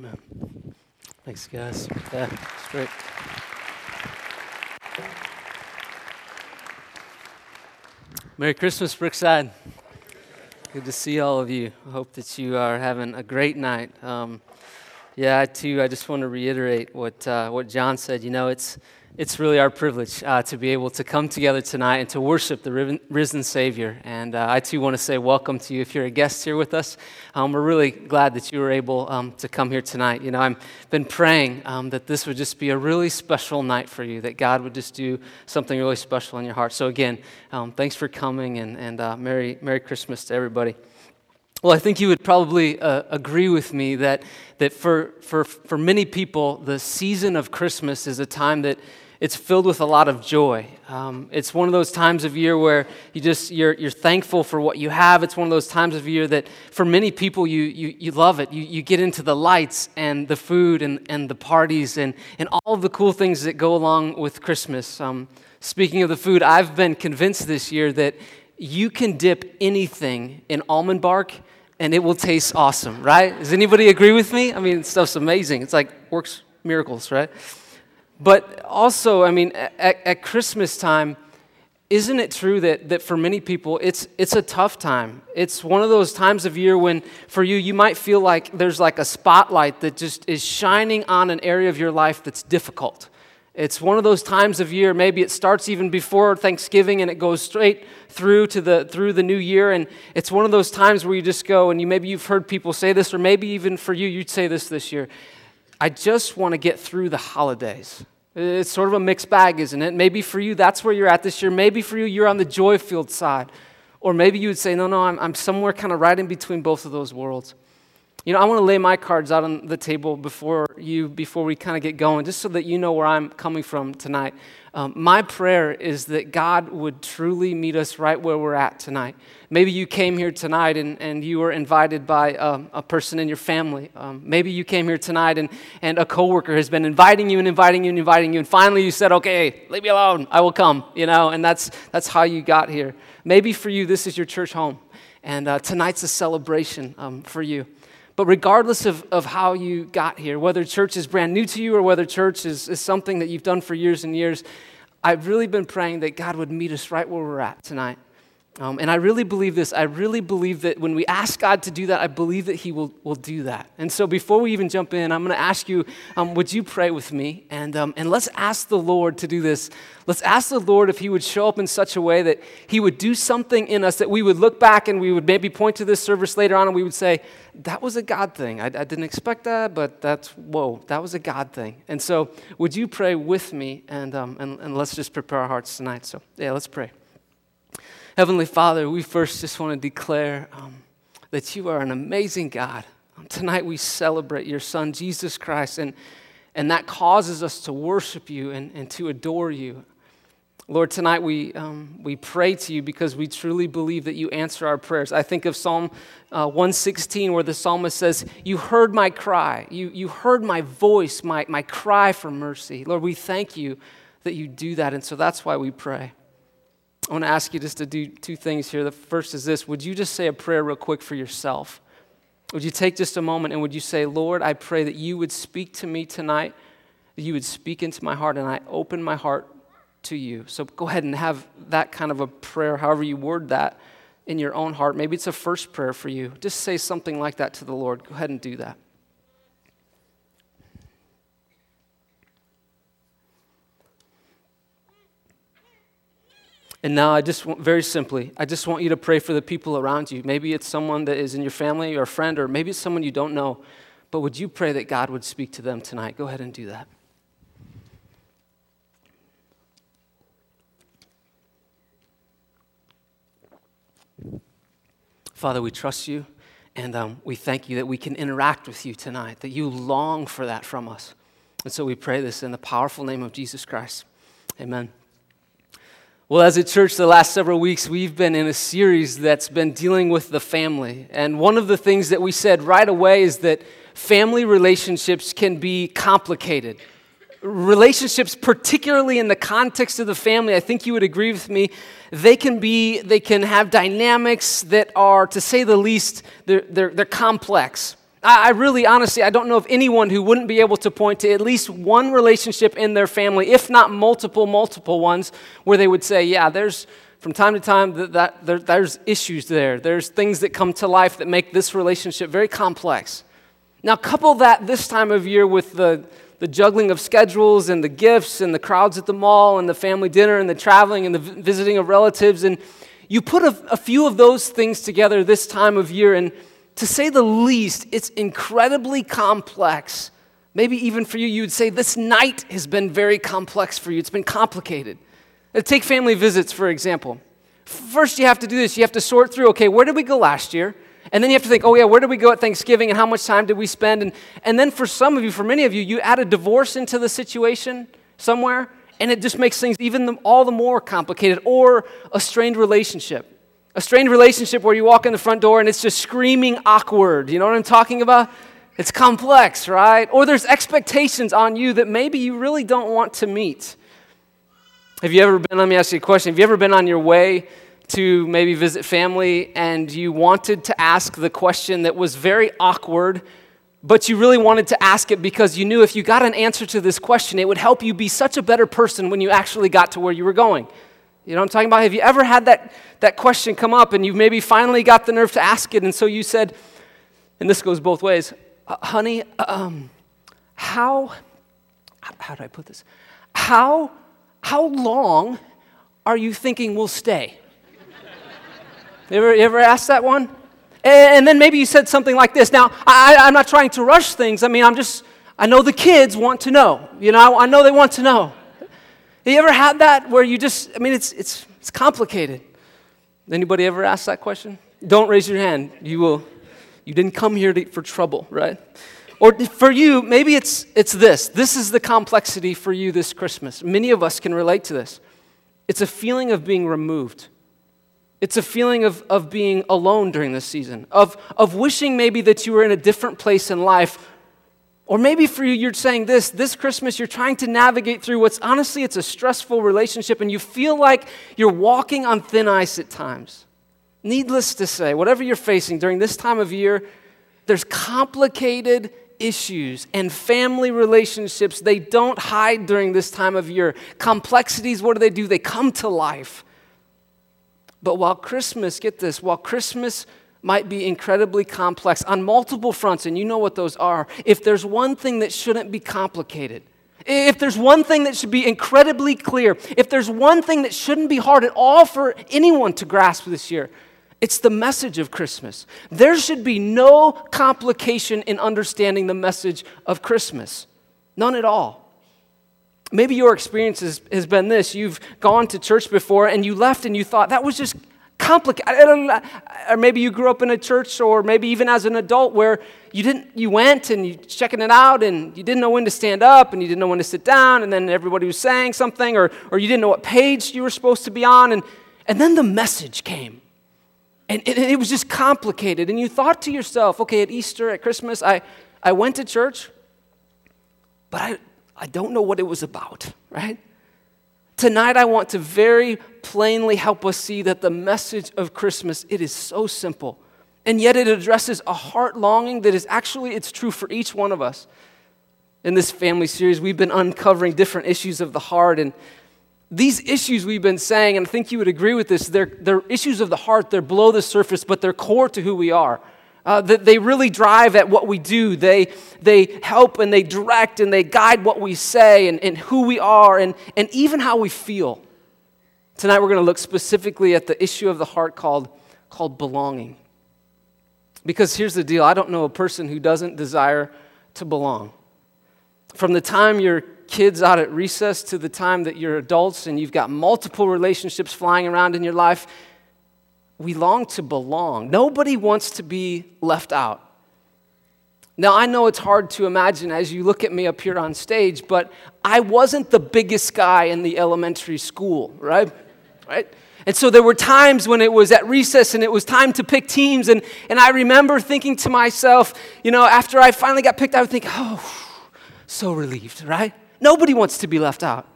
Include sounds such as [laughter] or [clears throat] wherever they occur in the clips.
Amen. Thanks, guys. Yeah, it's great. Merry Christmas, Brookside. Good to see all of you. I hope that you are having a great night. Um, yeah, I too, I just want to reiterate what, uh, what John said. You know, it's, it's really our privilege uh, to be able to come together tonight and to worship the risen Savior. And uh, I too want to say welcome to you if you're a guest here with us. Um, we're really glad that you were able um, to come here tonight. You know, I've been praying um, that this would just be a really special night for you, that God would just do something really special in your heart. So, again, um, thanks for coming and, and uh, Merry, Merry Christmas to everybody. Well, I think you would probably uh, agree with me that, that for, for, for many people, the season of Christmas is a time that it's filled with a lot of joy. Um, it's one of those times of year where you just you're, you're thankful for what you have. It's one of those times of year that for many people you, you, you love it. You, you get into the lights and the food and, and the parties and, and all of the cool things that go along with Christmas. Um, speaking of the food, I've been convinced this year that you can dip anything in almond bark and it will taste awesome, right? Does anybody agree with me? I mean, stuff's amazing. It's like works miracles, right? But also, I mean, at, at, Christmas time, isn't it true that, that for many people, it's, it's a tough time? It's one of those times of year when, for you, you might feel like there's like a spotlight that just is shining on an area of your life that's difficult. It's one of those times of year, maybe it starts even before Thanksgiving and it goes straight through to the through the new year and it's one of those times where you just go and you maybe you've heard people say this or maybe even for you you'd say this this year. I just want to get through the holidays. It's sort of a mixed bag, isn't it? Maybe for you, that's where you're at this year. Maybe for you, you're on the joy filled side. Or maybe you would say, no, no, I'm, I'm somewhere kind of right in between both of those worlds. You know, I want to lay my cards out on the table before you, before we kind of get going, just so that you know where I'm coming from tonight. Um, my prayer is that God would truly meet us right where we're at tonight. Maybe you came here tonight and, and you were invited by um, a person in your family. Um, maybe you came here tonight and, and a coworker has been inviting you and inviting you and inviting you, and finally you said, okay, leave me alone, I will come, you know, and that's, that's how you got here. Maybe for you, this is your church home, and uh, tonight's a celebration um, for you. But regardless of, of how you got here, whether church is brand new to you or whether church is, is something that you've done for years and years, I've really been praying that God would meet us right where we're at tonight. Um, and I really believe this. I really believe that when we ask God to do that, I believe that He will, will do that. And so before we even jump in, I'm going to ask you um, would you pray with me? And, um, and let's ask the Lord to do this. Let's ask the Lord if He would show up in such a way that He would do something in us that we would look back and we would maybe point to this service later on and we would say, that was a God thing. I, I didn't expect that, but that's, whoa, that was a God thing. And so would you pray with me? And, um, and, and let's just prepare our hearts tonight. So, yeah, let's pray. Heavenly Father, we first just want to declare um, that you are an amazing God. Um, tonight we celebrate your Son, Jesus Christ, and, and that causes us to worship you and, and to adore you. Lord, tonight we, um, we pray to you because we truly believe that you answer our prayers. I think of Psalm uh, 116 where the psalmist says, You heard my cry. You, you heard my voice, my, my cry for mercy. Lord, we thank you that you do that. And so that's why we pray. I want to ask you just to do two things here. The first is this Would you just say a prayer real quick for yourself? Would you take just a moment and would you say, Lord, I pray that you would speak to me tonight, that you would speak into my heart, and I open my heart to you. So go ahead and have that kind of a prayer, however you word that in your own heart. Maybe it's a first prayer for you. Just say something like that to the Lord. Go ahead and do that. And now I just want, very simply, I just want you to pray for the people around you. Maybe it's someone that is in your family or a friend, or maybe it's someone you don't know. But would you pray that God would speak to them tonight? Go ahead and do that. Father, we trust you and um, we thank you that we can interact with you tonight, that you long for that from us. And so we pray this in the powerful name of Jesus Christ. Amen. Well, as a church, the last several weeks, we've been in a series that's been dealing with the family. And one of the things that we said right away is that family relationships can be complicated. Relationships, particularly in the context of the family, I think you would agree with me, they can be, they can have dynamics that are, to say the least, they're, they're, they're complex. I, really, honestly, I don't know of anyone who wouldn't be able to point to at least one relationship in their family, if not multiple, multiple ones, where they would say, yeah, there's from time to time that, that there, there's issues there. There's things that come to life that make this relationship very complex. Now, couple that this time of year with the, the juggling of schedules and the gifts and the crowds at the mall and the family dinner and the traveling and the visiting of relatives, and you put a, a few of those things together this time of year, and to say the least, it's incredibly complex. Maybe even for you, you would say this night has been very complex for you. It's been complicated. Uh, take family visits, for example. First, you have to do this. You have to sort through okay, where did we go last year? And then you have to think, oh, yeah, where did we go at Thanksgiving and how much time did we spend? And, and then for some of you, for many of you, you add a divorce into the situation somewhere, and it just makes things even all the more complicated, or a strained relationship. A strained relationship where you walk in the front door and it's just screaming awkward. You know what I'm talking about? It's complex, right? Or there's expectations on you that maybe you really don't want to meet. Have you ever been, let me ask you a question. Have you ever been on your way to maybe visit family and you wanted to ask the question that was very awkward, but you really wanted to ask it because you knew if you got an answer to this question, it would help you be such a better person when you actually got to where you were going? You know what I'm talking about? Have you ever had that, that question come up and you maybe finally got the nerve to ask it, and so you said, and this goes both ways, uh, honey, um, how, how do I put this? How, how long are you thinking we'll stay? you, ever, you ever asked that one? And then maybe you said something like this. Now, I, I'm not trying to rush things. I mean, I'm just, I know the kids want to know. You know, I know they want to know. Have you ever had that where you just, I mean, it's, it's, it's complicated. Anybody ever ask that question? Don't raise your hand. You will, you didn't come here to, for trouble, right? Or for you, maybe it's, it's this. This is the complexity for you this Christmas. Many of us can relate to this. It's a feeling of being removed. It's a feeling of, of being alone during this season, of, of wishing maybe that you were in a different place in life or maybe for you, you're saying this this Christmas, you're trying to navigate through what's honestly, it's a stressful relationship, and you feel like you're walking on thin ice at times. Needless to say, whatever you're facing during this time of year, there's complicated issues and family relationships. They don't hide during this time of year. Complexities, what do they do? They come to life. But while Christmas, get this, while Christmas might be incredibly complex on multiple fronts, and you know what those are. If there's one thing that shouldn't be complicated, if there's one thing that should be incredibly clear, if there's one thing that shouldn't be hard at all for anyone to grasp this year, it's the message of Christmas. There should be no complication in understanding the message of Christmas. None at all. Maybe your experience has, has been this you've gone to church before and you left and you thought that was just complicated. Or maybe you grew up in a church, or maybe even as an adult, where you didn't, you went and you checking it out, and you didn't know when to stand up, and you didn't know when to sit down, and then everybody was saying something, or, or you didn't know what page you were supposed to be on, and, and then the message came. And it, it was just complicated. And you thought to yourself, okay, at Easter, at Christmas, I, I went to church, but I, I don't know what it was about, right? Tonight, I want to very plainly help us see that the message of Christmas, it is so simple. And yet it addresses a heart longing that is actually, it's true for each one of us. In this family series, we've been uncovering different issues of the heart. And these issues we've been saying, and I think you would agree with this, they're, they're issues of the heart. They're below the surface, but they're core to who we are. Uh, that they really drive at what we do. They, they help and they direct and they guide what we say and, and who we are and, and even how we feel. Tonight we're going to look specifically at the issue of the heart called, called belonging. Because here's the deal I don't know a person who doesn't desire to belong. From the time your kids out at recess to the time that you're adults and you've got multiple relationships flying around in your life, we long to belong. Nobody wants to be left out. Now, I know it's hard to imagine as you look at me up here on stage, but I wasn't the biggest guy in the elementary school, right? Right? And so there were times when it was at recess and it was time to pick teams. And, and I remember thinking to myself, you know, after I finally got picked, I would think, oh, so relieved, right? Nobody wants to be left out.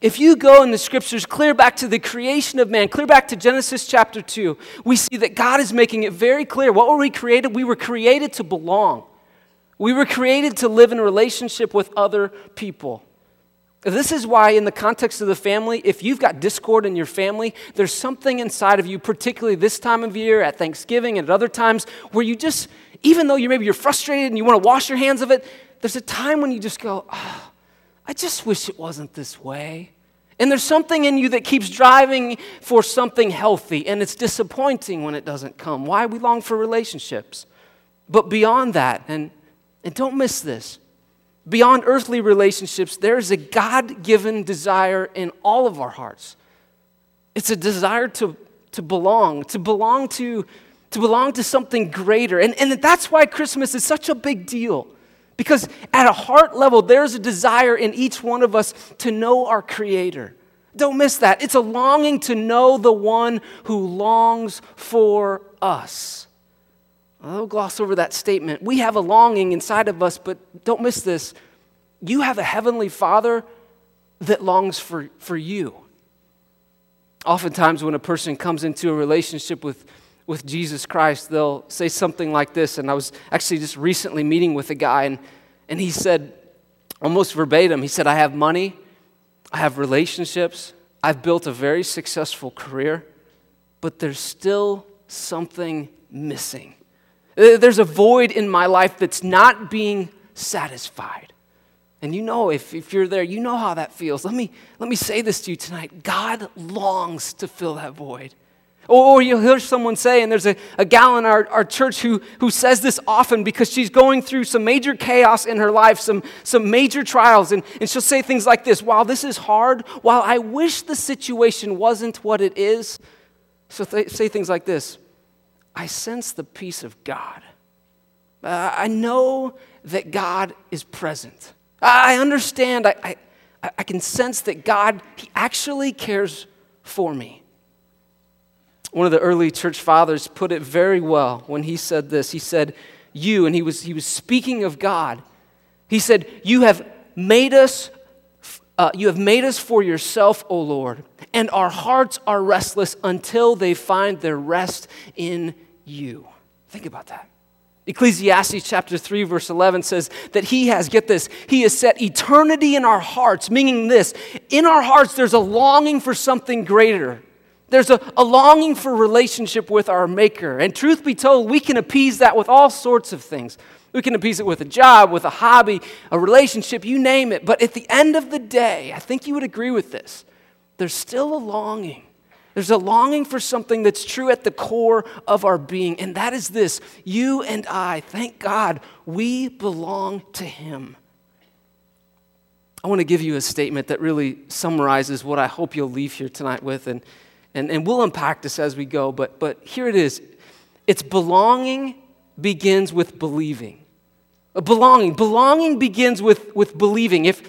If you go in the scriptures clear back to the creation of man, clear back to Genesis chapter 2, we see that God is making it very clear. What were we created? We were created to belong. We were created to live in relationship with other people. This is why, in the context of the family, if you've got discord in your family, there's something inside of you, particularly this time of year, at Thanksgiving and at other times, where you just, even though you're maybe you're frustrated and you want to wash your hands of it, there's a time when you just go, oh, I just wish it wasn't this way. And there's something in you that keeps driving for something healthy, and it's disappointing when it doesn't come. Why we long for relationships. But beyond that, and, and don't miss this, beyond earthly relationships, there is a God given desire in all of our hearts. It's a desire to, to belong, to belong to, to belong to something greater. And, and that's why Christmas is such a big deal. Because at a heart level, there's a desire in each one of us to know our Creator. Don't miss that. It's a longing to know the one who longs for us. I'll gloss over that statement. We have a longing inside of us, but don't miss this. You have a heavenly Father that longs for, for you. Oftentimes, when a person comes into a relationship with, with Jesus Christ, they'll say something like this. And I was actually just recently meeting with a guy, and, and he said, almost verbatim, he said, I have money, I have relationships, I've built a very successful career, but there's still something missing. There's a void in my life that's not being satisfied. And you know, if, if you're there, you know how that feels. Let me, let me say this to you tonight God longs to fill that void. Or, you'll hear someone say, and there's a, a gal in our, our church who, who says this often because she's going through some major chaos in her life, some, some major trials. And, and she'll say things like this While this is hard, while I wish the situation wasn't what it is, so th- say things like this I sense the peace of God. Uh, I know that God is present. I understand, I, I, I can sense that God, He actually cares for me. One of the early church fathers put it very well when he said this. He said, You, and he was, he was speaking of God. He said, You have made us. Uh, you have made us for yourself, O Lord, and our hearts are restless until they find their rest in you. Think about that. Ecclesiastes chapter 3, verse 11 says that He has, get this, He has set eternity in our hearts, meaning this in our hearts, there's a longing for something greater. There's a, a longing for relationship with our Maker. And truth be told, we can appease that with all sorts of things. We can appease it with a job, with a hobby, a relationship, you name it. But at the end of the day, I think you would agree with this. There's still a longing there's a longing for something that's true at the core of our being, and that is this you and I, thank God, we belong to Him. I want to give you a statement that really summarizes what I hope you'll leave here tonight with, and, and, and we'll unpack this as we go, but, but here it is. It's belonging begins with believing. Belonging. Belonging begins with, with believing. If,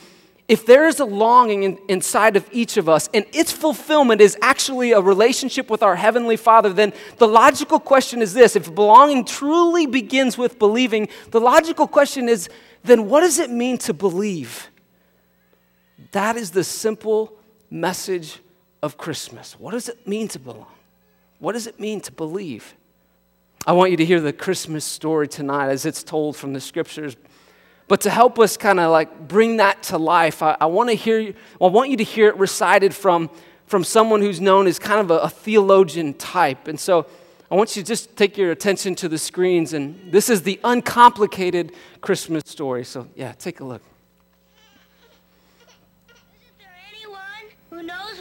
if there is a longing in, inside of each of us and its fulfillment is actually a relationship with our Heavenly Father, then the logical question is this if belonging truly begins with believing, the logical question is then what does it mean to believe? That is the simple message of Christmas. What does it mean to belong? What does it mean to believe? I want you to hear the Christmas story tonight as it's told from the scriptures but to help us kind of like bring that to life, I, I want to hear, you, I want you to hear it recited from, from someone who's known as kind of a, a theologian type. And so I want you to just take your attention to the screens. And this is the uncomplicated Christmas story. So, yeah, take a look. Isn't there anyone who knows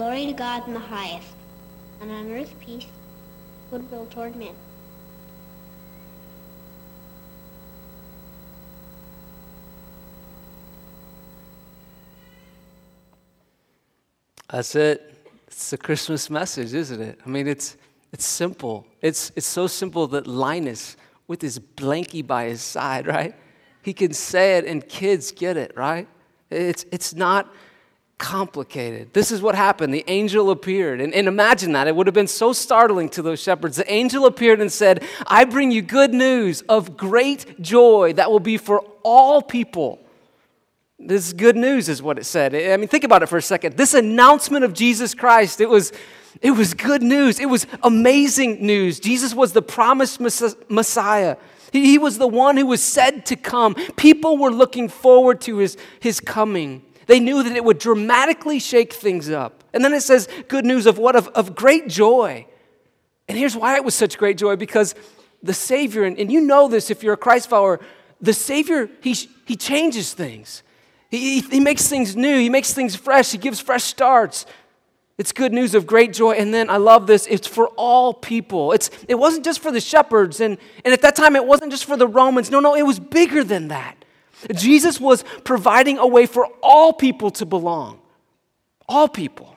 Glory to God in the highest, and on earth peace, goodwill toward men. That's it. It's the Christmas message, isn't it? I mean, it's, it's simple. It's, it's so simple that Linus, with his blankie by his side, right? He can say it and kids get it, right? It's, it's not complicated. This is what happened. The angel appeared. And, and imagine that. It would have been so startling to those shepherds. The angel appeared and said, I bring you good news of great joy that will be for all people. This good news, is what it said. I mean, think about it for a second. This announcement of Jesus Christ, it was, it was good news. It was amazing news. Jesus was the promised Messiah. He, he was the one who was said to come. People were looking forward to his, his coming. They knew that it would dramatically shake things up. And then it says good news of what? Of, of great joy. And here's why it was such great joy because the Savior, and, and you know this if you're a Christ follower, the Savior, he, he changes things. He, he makes things new, He makes things fresh, He gives fresh starts. It's good news of great joy. And then I love this, it's for all people. It's, it wasn't just for the shepherds, and, and at that time it wasn't just for the Romans. No, no, it was bigger than that. Jesus was providing a way for all people to belong. All people.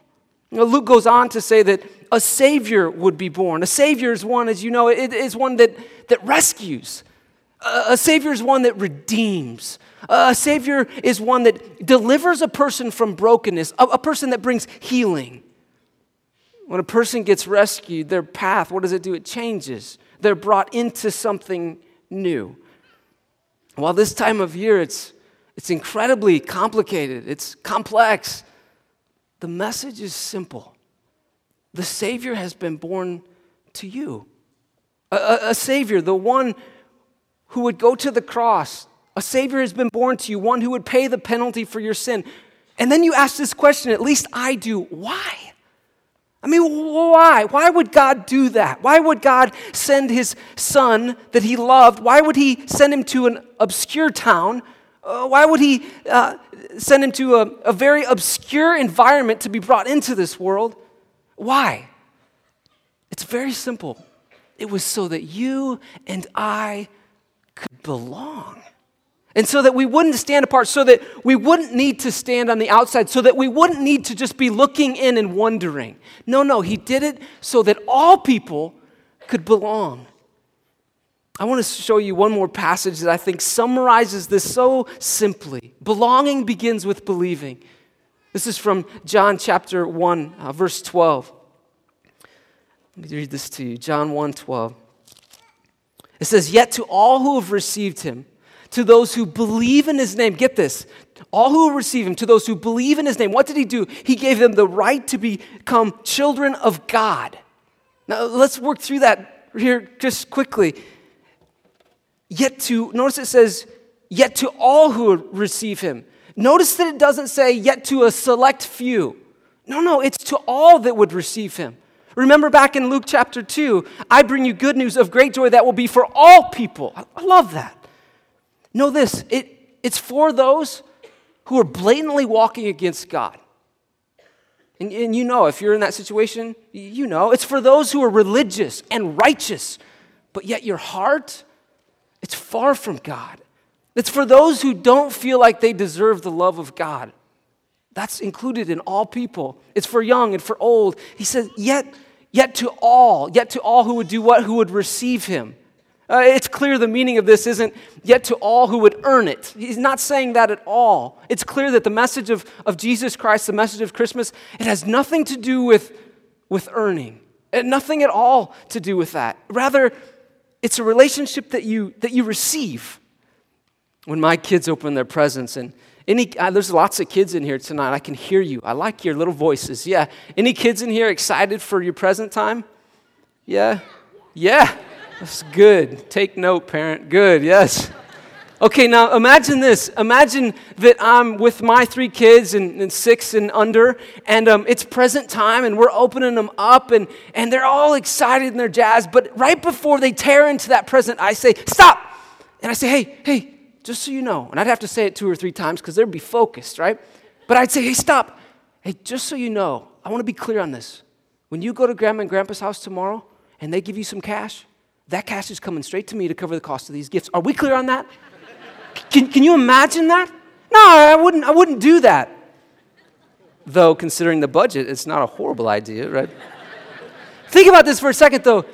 You know, Luke goes on to say that a Savior would be born. A Savior is one, as you know, it is one that, that rescues. A, Savior is one that redeems. A Savior is one that delivers a person from brokenness, a, a person that brings healing. When a person gets rescued, their path, what does it do? It changes. They're brought into something new. While this time of year, it's, it's incredibly complicated, it's complex, the message is simple. The Savior has been born to you. A, a, a Savior, the one who would go to the cross, a Savior has been born to you, one who would pay the penalty for your sin. And then you ask this question, at least I do, why? I mean, why? Why would God do that? Why would God send his son that he loved? Why would he send him to an obscure town? Uh, why would he uh, send him to a, a very obscure environment to be brought into this world? Why? It's very simple. It was so that you and I could belong. And so that we wouldn't stand apart, so that we wouldn't need to stand on the outside, so that we wouldn't need to just be looking in and wondering. No, no, he did it so that all people could belong. I want to show you one more passage that I think summarizes this so simply. Belonging begins with believing. This is from John chapter 1, uh, verse 12. Let me read this to you. John 1 12. It says, Yet to all who have received him, to those who believe in his name. Get this. All who receive him, to those who believe in his name, what did he do? He gave them the right to become children of God. Now, let's work through that here just quickly. Yet to, notice it says, yet to all who receive him. Notice that it doesn't say, yet to a select few. No, no, it's to all that would receive him. Remember back in Luke chapter 2, I bring you good news of great joy that will be for all people. I love that. Know this it, it's for those who are blatantly walking against God. And, and you know, if you're in that situation, you know, it's for those who are religious and righteous, but yet your heart, it's far from God. It's for those who don't feel like they deserve the love of God. That's included in all people. It's for young and for old. He says, yet, yet to all, yet to all who would do what? Who would receive him. Uh, it's clear the meaning of this isn't yet to all who would earn it. He's not saying that at all. It's clear that the message of, of Jesus Christ, the message of Christmas, it has nothing to do with, with earning, and nothing at all to do with that. Rather, it's a relationship that you, that you receive. When my kids open their presents, and any, uh, there's lots of kids in here tonight. I can hear you. I like your little voices. Yeah. Any kids in here excited for your present time? Yeah? Yeah. That's good. Take note, parent. Good, yes. Okay, now imagine this. Imagine that I'm with my three kids and, and six and under, and um, it's present time, and we're opening them up, and, and they're all excited and they're jazzed. But right before they tear into that present, I say, Stop! And I say, Hey, hey, just so you know, and I'd have to say it two or three times because they'd be focused, right? But I'd say, hey, stop. Hey, just so you know, I want to be clear on this. When you go to grandma and grandpa's house tomorrow and they give you some cash, that cash is coming straight to me to cover the cost of these gifts. Are we clear on that? Can, can you imagine that? No, I wouldn't, I wouldn't do that. Though, considering the budget, it's not a horrible idea, right? Think about this for a second, though.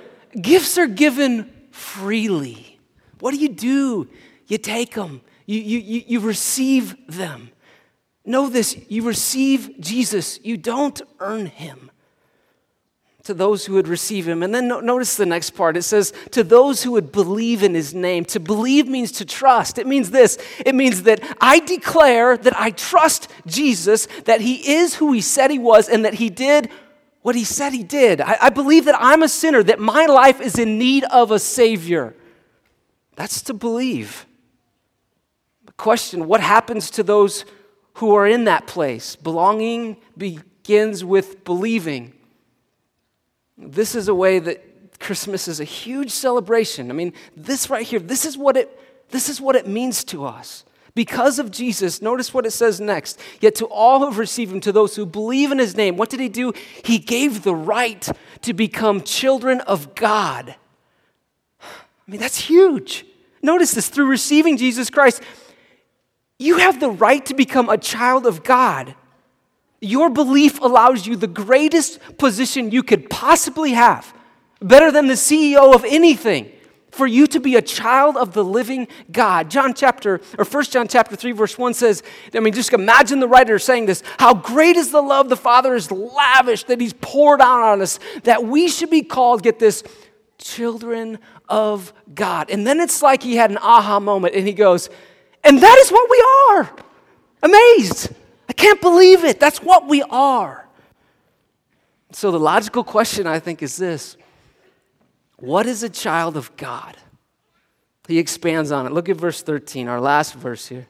Gifts are given freely. What do you do? You take them, you, you, you receive them. Know this you receive Jesus, you don't earn him. To those who would receive him. And then no, notice the next part. It says, to those who would believe in his name. To believe means to trust. It means this it means that I declare that I trust Jesus, that he is who he said he was, and that he did what he said he did. I, I believe that I'm a sinner, that my life is in need of a Savior. That's to believe. The question what happens to those who are in that place? Belonging begins with believing. This is a way that Christmas is a huge celebration. I mean, this right here, this is what it, this is what it means to us. Because of Jesus, notice what it says next. Yet to all who receive him, to those who believe in his name, what did he do? He gave the right to become children of God. I mean, that's huge. Notice this through receiving Jesus Christ, you have the right to become a child of God. Your belief allows you the greatest position you could possibly have, better than the CEO of anything, for you to be a child of the living God. John chapter, or 1 John chapter 3, verse 1 says, I mean, just imagine the writer saying this How great is the love the Father is lavished that He's poured out on us, that we should be called, get this, children of God. And then it's like he had an aha moment and he goes, And that is what we are. Amazed. I can't believe it. That's what we are. So the logical question, I think, is this What is a child of God? He expands on it. Look at verse 13, our last verse here.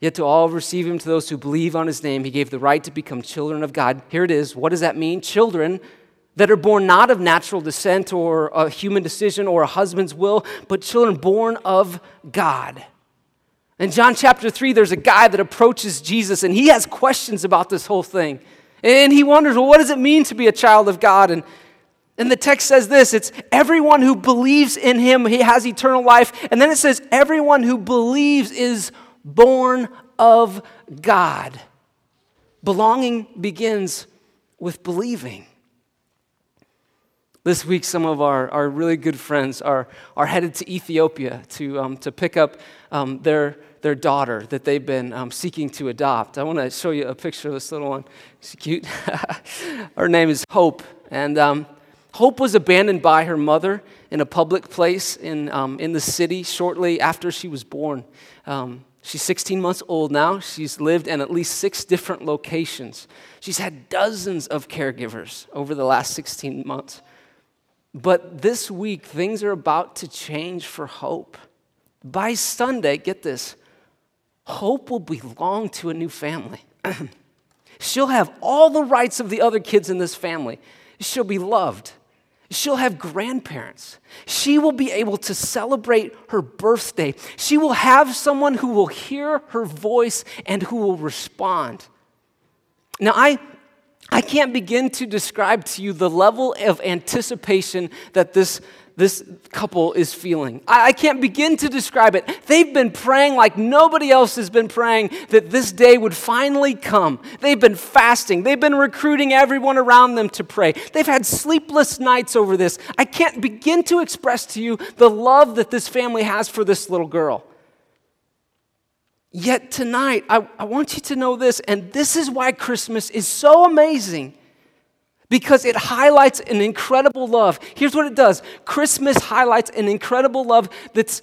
Yet to all receive him, to those who believe on his name, he gave the right to become children of God. Here it is. What does that mean? Children that are born not of natural descent or a human decision or a husband's will, but children born of God. In John chapter 3, there's a guy that approaches Jesus and he has questions about this whole thing. And he wonders, well, what does it mean to be a child of God? And, and the text says this it's everyone who believes in him, he has eternal life. And then it says, everyone who believes is born of God. Belonging begins with believing. This week, some of our, our really good friends are, are headed to Ethiopia to, um, to pick up um, their, their daughter that they've been um, seeking to adopt. I want to show you a picture of this little one. She's cute. [laughs] her name is Hope. And um, Hope was abandoned by her mother in a public place in, um, in the city shortly after she was born. Um, she's 16 months old now. She's lived in at least six different locations. She's had dozens of caregivers over the last 16 months. But this week, things are about to change for Hope. By Sunday, get this Hope will belong to a new family. [clears throat] She'll have all the rights of the other kids in this family. She'll be loved. She'll have grandparents. She will be able to celebrate her birthday. She will have someone who will hear her voice and who will respond. Now, I I can't begin to describe to you the level of anticipation that this, this couple is feeling. I, I can't begin to describe it. They've been praying like nobody else has been praying that this day would finally come. They've been fasting, they've been recruiting everyone around them to pray. They've had sleepless nights over this. I can't begin to express to you the love that this family has for this little girl. Yet tonight, I, I want you to know this, and this is why Christmas is so amazing because it highlights an incredible love. Here's what it does Christmas highlights an incredible love that's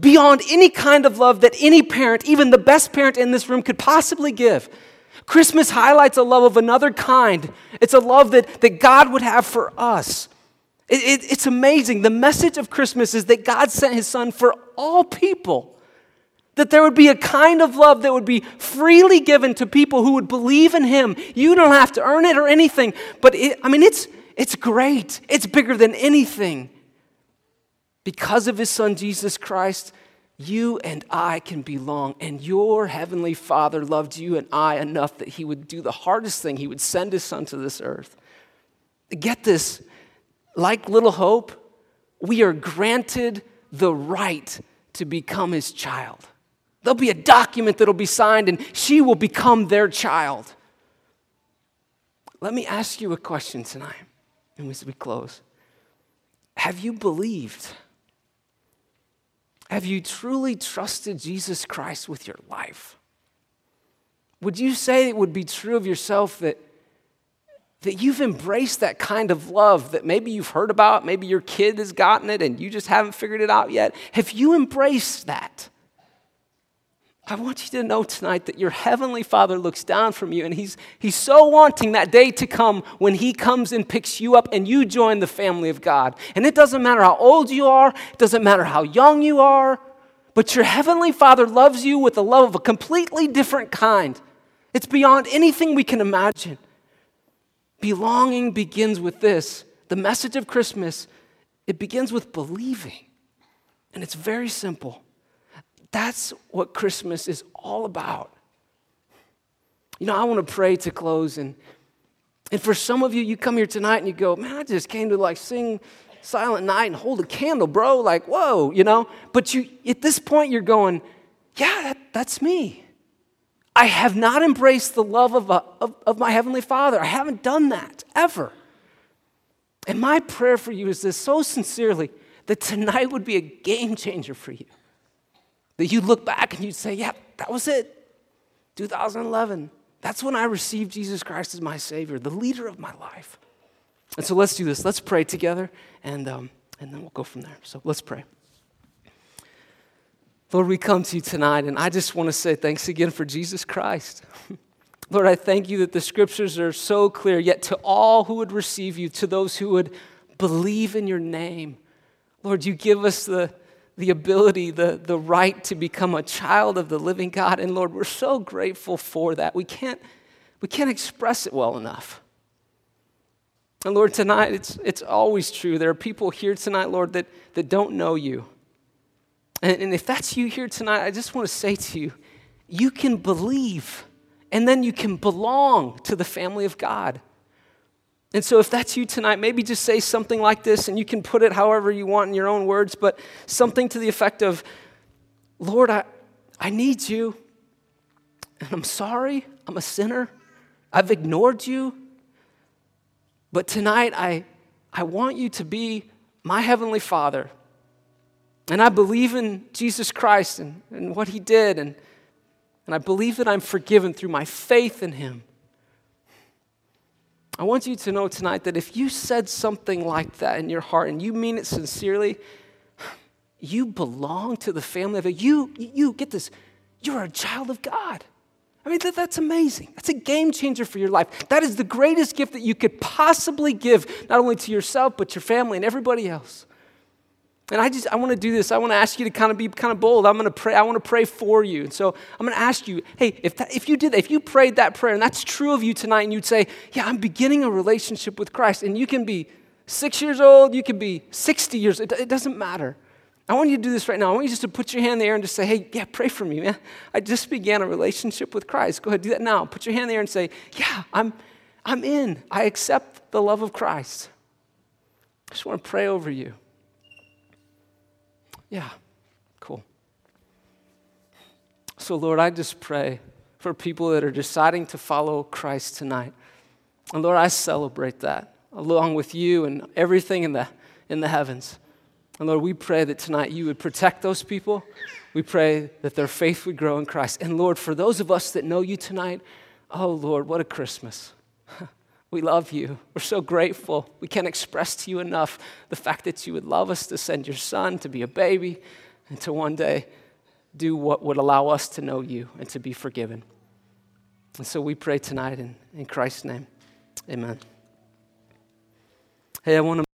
beyond any kind of love that any parent, even the best parent in this room, could possibly give. Christmas highlights a love of another kind. It's a love that, that God would have for us. It, it, it's amazing. The message of Christmas is that God sent his son for all people. That there would be a kind of love that would be freely given to people who would believe in Him. You don't have to earn it or anything, but it, I mean, it's, it's great. It's bigger than anything. Because of His Son, Jesus Christ, you and I can belong. And your heavenly Father loved you and I enough that he would do the hardest thing. He would send his son to this earth. Get this, like little hope, we are granted the right to become his child. There'll be a document that'll be signed, and she will become their child. Let me ask you a question tonight, and as we close. Have you believed? Have you truly trusted Jesus Christ with your life? Would you say it would be true of yourself that, that you've embraced that kind of love that maybe you've heard about, maybe your kid has gotten it and you just haven't figured it out yet? Have you embraced that? I want you to know tonight that your heavenly Father looks down from you and he's, he's so wanting that day to come when he comes and picks you up and you join the family of God. And it doesn't matter how old you are, it doesn't matter how young you are, but your heavenly Father loves you with a love of a completely different kind. It's beyond anything we can imagine. Belonging begins with this the message of Christmas, it begins with believing. And it's very simple. That's what Christmas is all about. You know, I want to pray to close. And, and for some of you, you come here tonight and you go, man, I just came to like sing Silent Night and hold a candle, bro. Like, whoa, you know? But you, at this point, you're going, yeah, that, that's me. I have not embraced the love of, a, of, of my Heavenly Father. I haven't done that ever. And my prayer for you is this so sincerely that tonight would be a game changer for you. That you look back and you'd say, yeah, that was it. 2011. That's when I received Jesus Christ as my Savior, the leader of my life. And so let's do this. Let's pray together, and, um, and then we'll go from there. So let's pray. Lord, we come to you tonight, and I just want to say thanks again for Jesus Christ. [laughs] Lord, I thank you that the scriptures are so clear, yet to all who would receive you, to those who would believe in your name, Lord, you give us the, the ability, the, the right to become a child of the living God. And Lord, we're so grateful for that. We can't, we can't express it well enough. And Lord, tonight, it's, it's always true. There are people here tonight, Lord, that, that don't know you. And, and if that's you here tonight, I just want to say to you, you can believe, and then you can belong to the family of God. And so, if that's you tonight, maybe just say something like this, and you can put it however you want in your own words, but something to the effect of, Lord, I, I need you, and I'm sorry, I'm a sinner, I've ignored you, but tonight I, I want you to be my Heavenly Father. And I believe in Jesus Christ and, and what He did, and, and I believe that I'm forgiven through my faith in Him. I want you to know tonight that if you said something like that in your heart and you mean it sincerely, you belong to the family of it. You, you get this, you're a child of God. I mean, that, that's amazing. That's a game changer for your life. That is the greatest gift that you could possibly give, not only to yourself, but your family and everybody else. And I just I want to do this. I want to ask you to kind of be kind of bold. I'm going to pray. I want to pray for you. And so I'm going to ask you, hey, if that, if you did that, if you prayed that prayer, and that's true of you tonight, and you'd say, yeah, I'm beginning a relationship with Christ, and you can be six years old, you can be 60 years. It, it doesn't matter. I want you to do this right now. I want you just to put your hand in the air and just say, hey, yeah, pray for me, man. I just began a relationship with Christ. Go ahead, do that now. Put your hand in the air and say, yeah, I'm, I'm in. I accept the love of Christ. I just want to pray over you. Yeah, cool. So, Lord, I just pray for people that are deciding to follow Christ tonight. And Lord, I celebrate that along with you and everything in the, in the heavens. And Lord, we pray that tonight you would protect those people. We pray that their faith would grow in Christ. And Lord, for those of us that know you tonight, oh Lord, what a Christmas. [laughs] We love you. We're so grateful. We can't express to you enough the fact that you would love us to send your son to be a baby and to one day do what would allow us to know you and to be forgiven. And so we pray tonight in, in Christ's name. Amen. Hey, I want to